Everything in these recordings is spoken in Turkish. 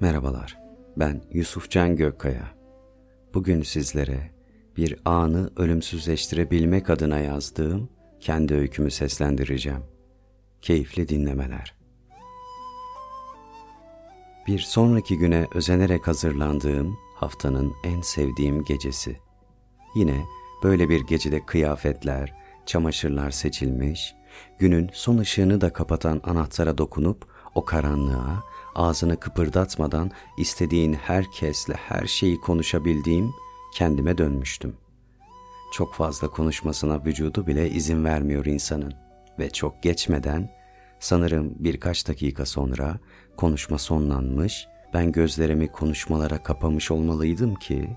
Merhabalar, ben Yusuf Can Gökkaya. Bugün sizlere bir anı ölümsüzleştirebilmek adına yazdığım kendi öykümü seslendireceğim. Keyifli dinlemeler. Bir sonraki güne özenerek hazırlandığım haftanın en sevdiğim gecesi. Yine böyle bir gecede kıyafetler, çamaşırlar seçilmiş, günün son ışığını da kapatan anahtara dokunup o karanlığa, ağzını kıpırdatmadan istediğin herkesle her şeyi konuşabildiğim kendime dönmüştüm. Çok fazla konuşmasına vücudu bile izin vermiyor insanın ve çok geçmeden sanırım birkaç dakika sonra konuşma sonlanmış, ben gözlerimi konuşmalara kapamış olmalıydım ki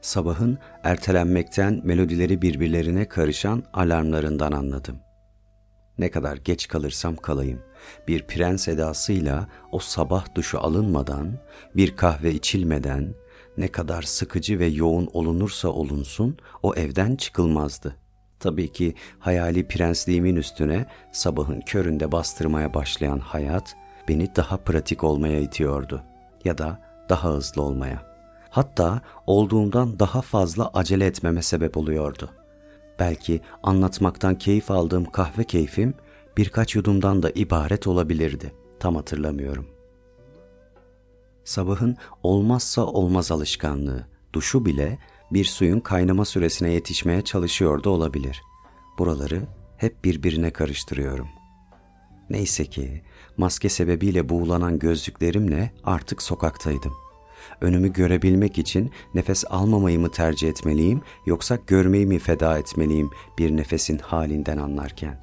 sabahın ertelenmekten melodileri birbirlerine karışan alarmlarından anladım. Ne kadar geç kalırsam kalayım, bir prens edasıyla o sabah duşu alınmadan, bir kahve içilmeden, ne kadar sıkıcı ve yoğun olunursa olunsun o evden çıkılmazdı. Tabii ki hayali prensliğimin üstüne sabahın köründe bastırmaya başlayan hayat beni daha pratik olmaya itiyordu ya da daha hızlı olmaya. Hatta olduğumdan daha fazla acele etmeme sebep oluyordu. Belki anlatmaktan keyif aldığım kahve keyfim birkaç yudumdan da ibaret olabilirdi. Tam hatırlamıyorum. Sabahın olmazsa olmaz alışkanlığı, duşu bile bir suyun kaynama süresine yetişmeye çalışıyordu olabilir. Buraları hep birbirine karıştırıyorum. Neyse ki maske sebebiyle buğulanan gözlüklerimle artık sokaktaydım. Önümü görebilmek için nefes almamayı mı tercih etmeliyim yoksa görmeyi mi feda etmeliyim bir nefesin halinden anlarken?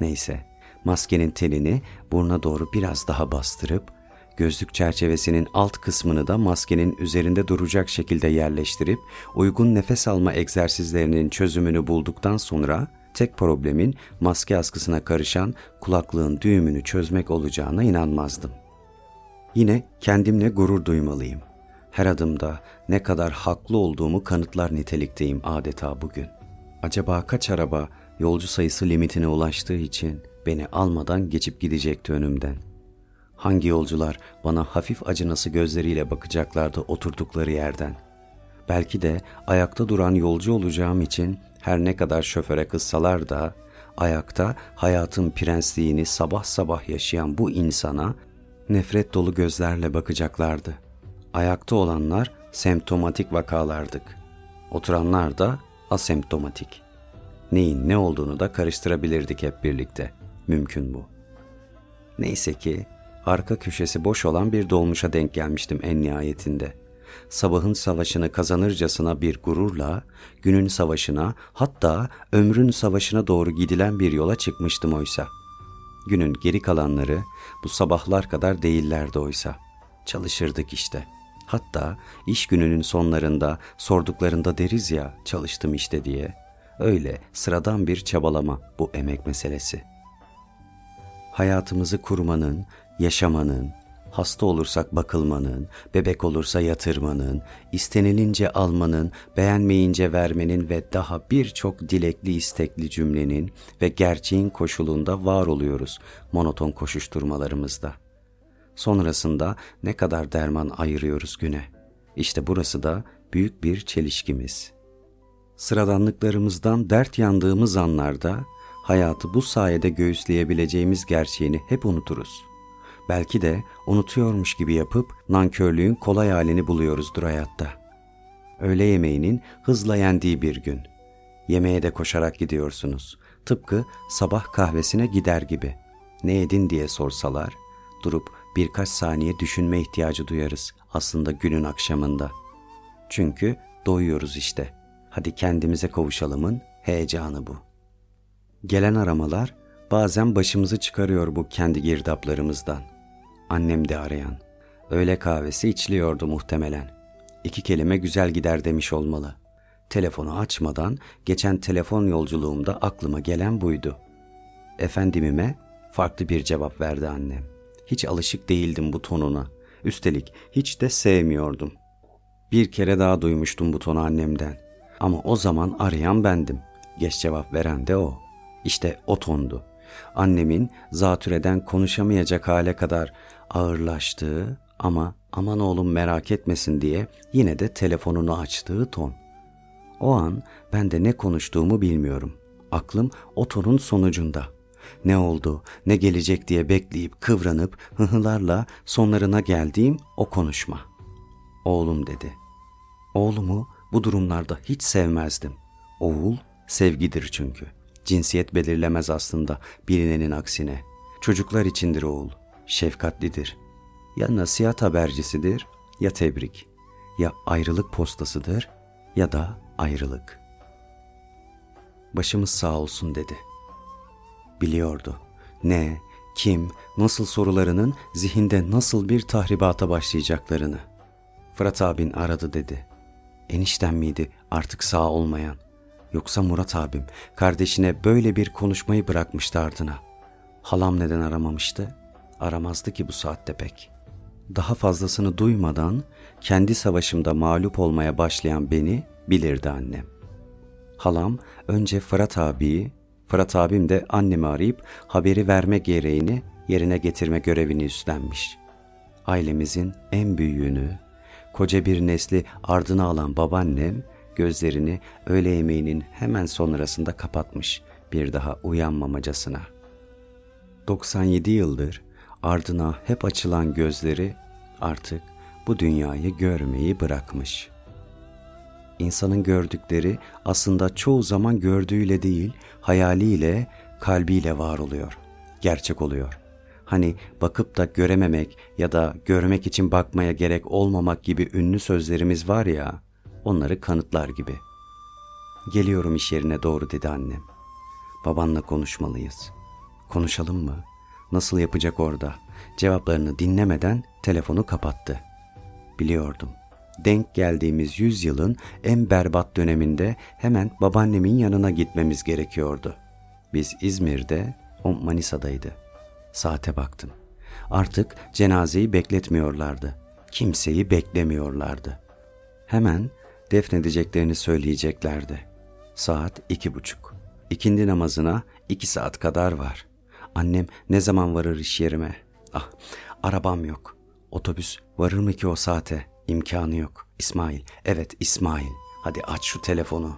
Neyse, maskenin telini buruna doğru biraz daha bastırıp, gözlük çerçevesinin alt kısmını da maskenin üzerinde duracak şekilde yerleştirip, uygun nefes alma egzersizlerinin çözümünü bulduktan sonra, tek problemin maske askısına karışan kulaklığın düğümünü çözmek olacağına inanmazdım. Yine kendimle gurur duymalıyım. Her adımda ne kadar haklı olduğumu kanıtlar nitelikteyim adeta bugün. Acaba kaç araba yolcu sayısı limitine ulaştığı için beni almadan geçip gidecekti önümden. Hangi yolcular bana hafif acınası gözleriyle bakacaklardı oturdukları yerden. Belki de ayakta duran yolcu olacağım için her ne kadar şoföre kızsalar da ayakta hayatın prensliğini sabah sabah yaşayan bu insana nefret dolu gözlerle bakacaklardı. Ayakta olanlar semptomatik vakalardık. Oturanlar da asemptomatik.'' neyin ne olduğunu da karıştırabilirdik hep birlikte. Mümkün bu. Neyse ki arka köşesi boş olan bir dolmuşa denk gelmiştim en nihayetinde. Sabahın savaşını kazanırcasına bir gururla, günün savaşına hatta ömrün savaşına doğru gidilen bir yola çıkmıştım oysa. Günün geri kalanları bu sabahlar kadar değillerdi oysa. Çalışırdık işte. Hatta iş gününün sonlarında sorduklarında deriz ya çalıştım işte diye.'' Öyle sıradan bir çabalama bu emek meselesi. Hayatımızı kurmanın, yaşamanın, hasta olursak bakılmanın, bebek olursa yatırmanın, istenilince almanın, beğenmeyince vermenin ve daha birçok dilekli istekli cümlenin ve gerçeğin koşulunda var oluyoruz monoton koşuşturmalarımızda. Sonrasında ne kadar derman ayırıyoruz güne. İşte burası da büyük bir çelişkimiz.'' sıradanlıklarımızdan dert yandığımız anlarda hayatı bu sayede göğüsleyebileceğimiz gerçeğini hep unuturuz. Belki de unutuyormuş gibi yapıp nankörlüğün kolay halini buluyoruzdur hayatta. Öğle yemeğinin hızla yendiği bir gün. Yemeğe de koşarak gidiyorsunuz. Tıpkı sabah kahvesine gider gibi. Ne yedin diye sorsalar, durup birkaç saniye düşünme ihtiyacı duyarız aslında günün akşamında. Çünkü doyuyoruz işte.'' hadi kendimize kavuşalımın heyecanı bu. Gelen aramalar bazen başımızı çıkarıyor bu kendi girdaplarımızdan. Annem de arayan. Öğle kahvesi içiliyordu muhtemelen. İki kelime güzel gider demiş olmalı. Telefonu açmadan geçen telefon yolculuğumda aklıma gelen buydu. Efendimime farklı bir cevap verdi annem. Hiç alışık değildim bu tonuna. Üstelik hiç de sevmiyordum. Bir kere daha duymuştum bu tonu annemden. Ama o zaman arayan bendim. Geç cevap veren de o. İşte o tondu. Annemin zatürreden konuşamayacak hale kadar ağırlaştığı, Ama aman oğlum merak etmesin diye yine de telefonunu açtığı ton. O an ben de ne konuştuğumu bilmiyorum. Aklım o tonun sonucunda. Ne oldu, ne gelecek diye bekleyip kıvranıp hıhılarla sonlarına geldiğim o konuşma. Oğlum dedi. Oğlumu bu durumlarda hiç sevmezdim. Oğul sevgidir çünkü. Cinsiyet belirlemez aslında bilinenin aksine. Çocuklar içindir oğul. Şefkatlidir. Ya nasihat habercisidir ya tebrik. Ya ayrılık postasıdır ya da ayrılık. Başımız sağ olsun dedi. Biliyordu. Ne, kim, nasıl sorularının zihinde nasıl bir tahribata başlayacaklarını. Fırat abin aradı dedi. Enişten miydi artık sağ olmayan? Yoksa Murat abim kardeşine böyle bir konuşmayı bırakmıştı ardına. Halam neden aramamıştı? Aramazdı ki bu saatte pek. Daha fazlasını duymadan kendi savaşımda mağlup olmaya başlayan beni bilirdi annem. Halam önce Fırat abiyi, Fırat abim de annemi arayıp haberi verme gereğini yerine getirme görevini üstlenmiş. Ailemizin en büyüğünü, koca bir nesli ardına alan babaannem gözlerini öğle yemeğinin hemen sonrasında kapatmış bir daha uyanmamacasına. 97 yıldır ardına hep açılan gözleri artık bu dünyayı görmeyi bırakmış. İnsanın gördükleri aslında çoğu zaman gördüğüyle değil, hayaliyle, kalbiyle var oluyor, gerçek oluyor. Hani bakıp da görememek ya da görmek için bakmaya gerek olmamak gibi ünlü sözlerimiz var ya, onları kanıtlar gibi. Geliyorum iş yerine doğru dedi annem. Babanla konuşmalıyız. Konuşalım mı? Nasıl yapacak orada? Cevaplarını dinlemeden telefonu kapattı. Biliyordum. Denk geldiğimiz yüzyılın en berbat döneminde hemen babaannemin yanına gitmemiz gerekiyordu. Biz İzmir'de, o Manisa'daydı. Saate baktım. Artık cenazeyi bekletmiyorlardı. Kimseyi beklemiyorlardı. Hemen defnedeceklerini söyleyeceklerdi. Saat iki buçuk. İkindi namazına iki saat kadar var. Annem ne zaman varır iş yerime? Ah, arabam yok. Otobüs varır mı ki o saate? İmkanı yok. İsmail, evet İsmail. Hadi aç şu telefonu.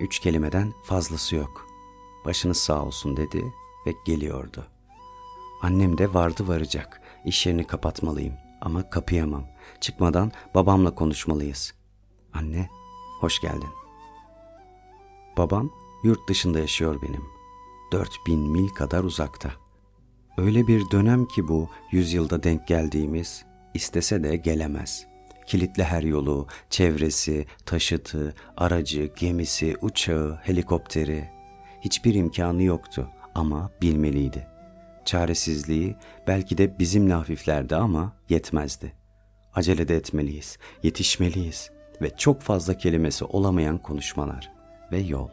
Üç kelimeden fazlası yok. Başınız sağ olsun dedi ve geliyordu. Annem de vardı varacak. İş yerini kapatmalıyım ama kapayamam. Çıkmadan babamla konuşmalıyız. Anne, hoş geldin. Babam yurt dışında yaşıyor benim. Dört bin mil kadar uzakta. Öyle bir dönem ki bu yüzyılda denk geldiğimiz, istese de gelemez. Kilitli her yolu, çevresi, taşıtı, aracı, gemisi, uçağı, helikopteri. Hiçbir imkanı yoktu ama bilmeliydi. Çaresizliği belki de bizimle hafiflerdi ama yetmezdi. Acele de etmeliyiz, yetişmeliyiz ve çok fazla kelimesi olamayan konuşmalar ve yol.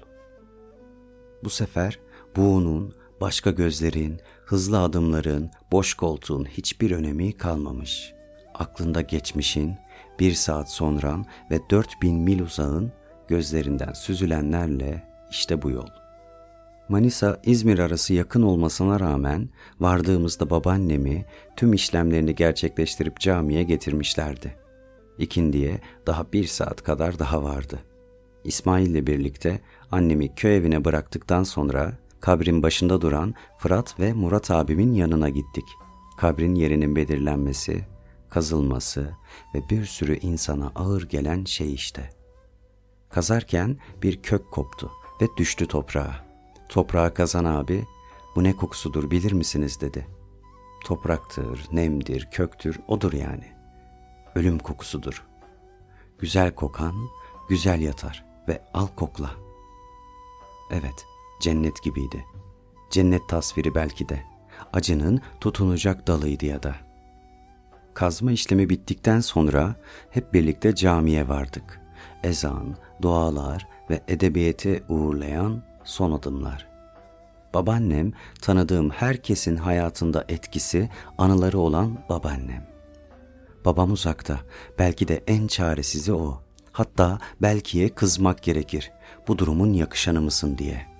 Bu sefer buğunun, başka gözlerin, hızlı adımların, boş koltuğun hiçbir önemi kalmamış. Aklında geçmişin, bir saat sonran ve dört bin mil uzağın gözlerinden süzülenlerle işte bu yol. Manisa-İzmir arası yakın olmasına rağmen vardığımızda babaannemi tüm işlemlerini gerçekleştirip camiye getirmişlerdi. İkindiye daha bir saat kadar daha vardı. İsmail ile birlikte annemi köy evine bıraktıktan sonra kabrin başında duran Fırat ve Murat abimin yanına gittik. Kabrin yerinin belirlenmesi, kazılması ve bir sürü insana ağır gelen şey işte. Kazarken bir kök koptu ve düştü toprağa. Toprağa kazan abi, bu ne kokusudur bilir misiniz dedi. Topraktır, nemdir, köktür, odur yani. Ölüm kokusudur. Güzel kokan, güzel yatar ve al kokla. Evet, cennet gibiydi. Cennet tasviri belki de. Acının tutunacak dalıydı ya da. Kazma işlemi bittikten sonra hep birlikte camiye vardık. Ezan, dualar ve edebiyete uğurlayan son adımlar. Babaannem tanıdığım herkesin hayatında etkisi, anıları olan babaannem. Babam uzakta, belki de en çaresizi o. Hatta belkiye kızmak gerekir. Bu durumun yakışanı mısın diye.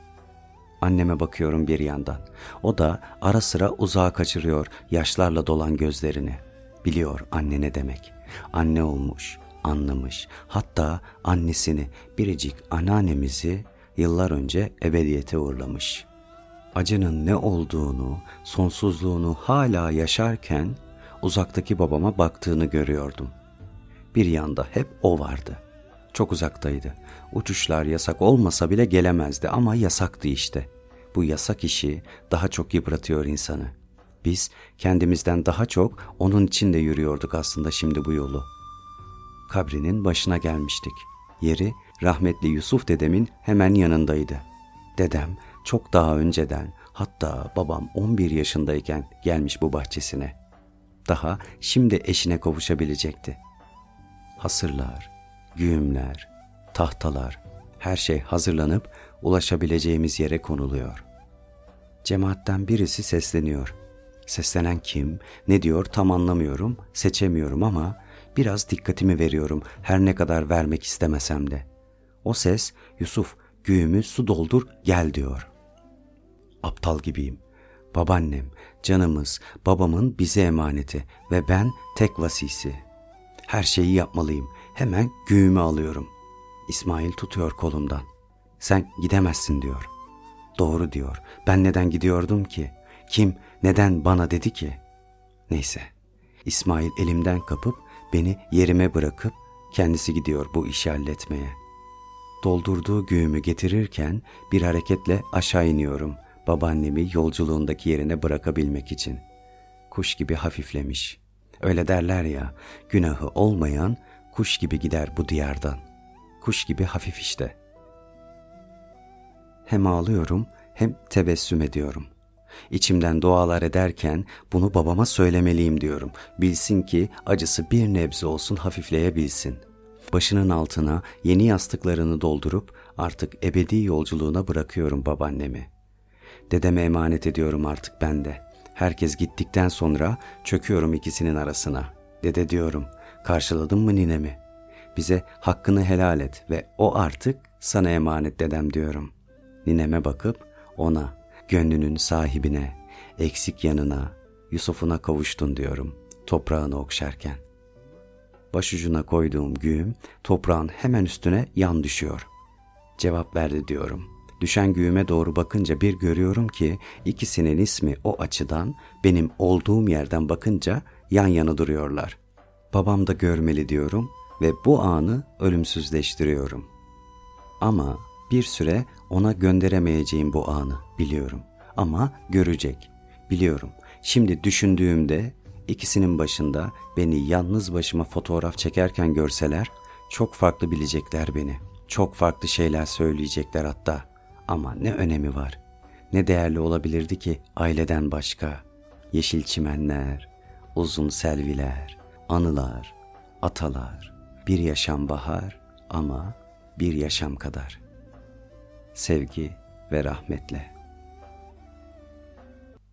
Anneme bakıyorum bir yandan. O da ara sıra uzağa kaçırıyor yaşlarla dolan gözlerini. Biliyor anne ne demek. Anne olmuş, anlamış. Hatta annesini, biricik anneannemizi yıllar önce ebediyete uğurlamış. Acının ne olduğunu, sonsuzluğunu hala yaşarken uzaktaki babama baktığını görüyordum. Bir yanda hep o vardı. Çok uzaktaydı. Uçuşlar yasak olmasa bile gelemezdi ama yasaktı işte. Bu yasak işi daha çok yıpratıyor insanı. Biz kendimizden daha çok onun içinde yürüyorduk aslında şimdi bu yolu. Kabrinin başına gelmiştik. Yeri rahmetli Yusuf dedemin hemen yanındaydı. Dedem çok daha önceden hatta babam 11 yaşındayken gelmiş bu bahçesine. Daha şimdi eşine kavuşabilecekti. Hasırlar, güğümler, tahtalar, her şey hazırlanıp ulaşabileceğimiz yere konuluyor. Cemaatten birisi sesleniyor. Seslenen kim, ne diyor tam anlamıyorum, seçemiyorum ama biraz dikkatimi veriyorum her ne kadar vermek istemesem de. O ses Yusuf güğümü su doldur gel diyor. Aptal gibiyim. Babaannem, canımız, babamın bize emaneti ve ben tek vasisi. Her şeyi yapmalıyım. Hemen güğümü alıyorum. İsmail tutuyor kolumdan. Sen gidemezsin diyor. Doğru diyor. Ben neden gidiyordum ki? Kim neden bana dedi ki? Neyse. İsmail elimden kapıp beni yerime bırakıp kendisi gidiyor bu işi halletmeye. Doldurduğu güğümü getirirken bir hareketle aşağı iniyorum babaannemi yolculuğundaki yerine bırakabilmek için. Kuş gibi hafiflemiş. Öyle derler ya, günahı olmayan kuş gibi gider bu diyardan. Kuş gibi hafif işte. Hem ağlıyorum hem tebessüm ediyorum. İçimden dualar ederken bunu babama söylemeliyim diyorum. Bilsin ki acısı bir nebze olsun hafifleyebilsin. Başının altına yeni yastıklarını doldurup artık ebedi yolculuğuna bırakıyorum babaannemi. Dedeme emanet ediyorum artık ben de. Herkes gittikten sonra çöküyorum ikisinin arasına. Dede diyorum, karşıladın mı ninemi? Bize hakkını helal et ve o artık sana emanet dedem diyorum. Nineme bakıp ona, gönlünün sahibine, eksik yanına, Yusuf'una kavuştun diyorum toprağını okşarken. Başucuna koyduğum güğüm toprağın hemen üstüne yan düşüyor. Cevap verdi diyorum. Düşen güğüme doğru bakınca bir görüyorum ki ikisinin ismi o açıdan benim olduğum yerden bakınca yan yana duruyorlar. Babam da görmeli diyorum ve bu anı ölümsüzleştiriyorum. Ama bir süre ona gönderemeyeceğim bu anı biliyorum. Ama görecek. Biliyorum. Şimdi düşündüğümde ikisinin başında beni yalnız başıma fotoğraf çekerken görseler çok farklı bilecekler beni. Çok farklı şeyler söyleyecekler hatta. Ama ne önemi var? Ne değerli olabilirdi ki aileden başka? Yeşil çimenler, uzun selviler, anılar, atalar, bir yaşam bahar ama bir yaşam kadar. Sevgi ve rahmetle.